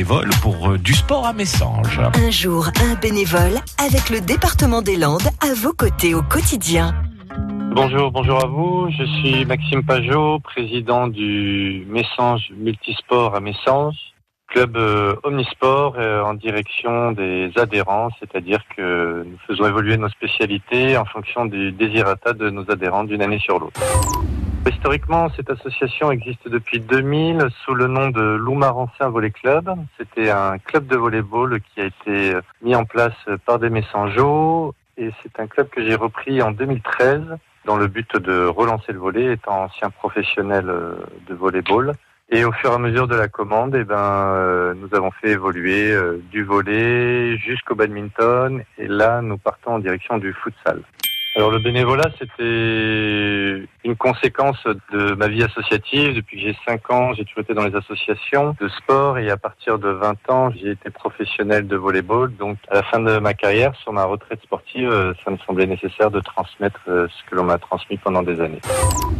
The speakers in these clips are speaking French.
bénévole pour euh, du sport à Messanges. Un jour, un bénévole avec le département des Landes à vos côtés au quotidien. Bonjour, bonjour à vous. Je suis Maxime Pajot, président du Messanges Multisport à Messanges, club euh, omnisport euh, en direction des adhérents, c'est-à-dire que nous faisons évoluer nos spécialités en fonction du désirata de nos adhérents d'une année sur l'autre. Historiquement, cette association existe depuis 2000 sous le nom de Loumarantin Volley Club. C'était un club de volleyball qui a été mis en place par des Messangeaux et c'est un club que j'ai repris en 2013 dans le but de relancer le volet, étant ancien professionnel euh, de volleyball. Et au fur et à mesure de la commande, eh ben, euh, nous avons fait évoluer euh, du volet jusqu'au badminton. Et là, nous partons en direction du futsal. Alors le bénévolat, c'était une conséquence de ma vie associative. Depuis que j'ai 5 ans, j'ai toujours été dans les associations de sport et à partir de 20 ans, j'ai été professionnel de volleyball. Donc à la fin de ma carrière, sur ma retraite sportive, euh, ça me semblait nécessaire de transmettre euh, ce que l'on m'a transmis pendant des années.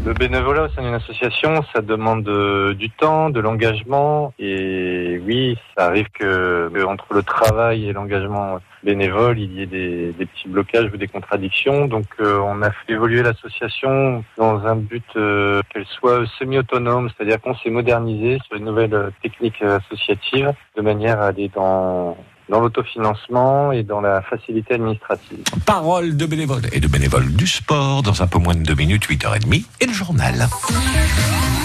Le bénévolat au sein d'une association, ça demande euh, du temps, de l'engagement et oui, ça arrive que entre le travail et l'engagement bénévole, il y ait des, petits blocages ou des contradictions. Donc on a fait évoluer l'association un but euh, qu'elle soit semi-autonome, c'est-à-dire qu'on s'est modernisé sur une nouvelle technique associative de manière à aller dans dans l'autofinancement et dans la facilité administrative. Parole de bénévoles et de bénévoles du sport dans un peu moins de deux minutes, 8h30 et le journal.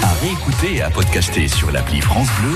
À réécouter et à podcaster sur l'appli France Bleu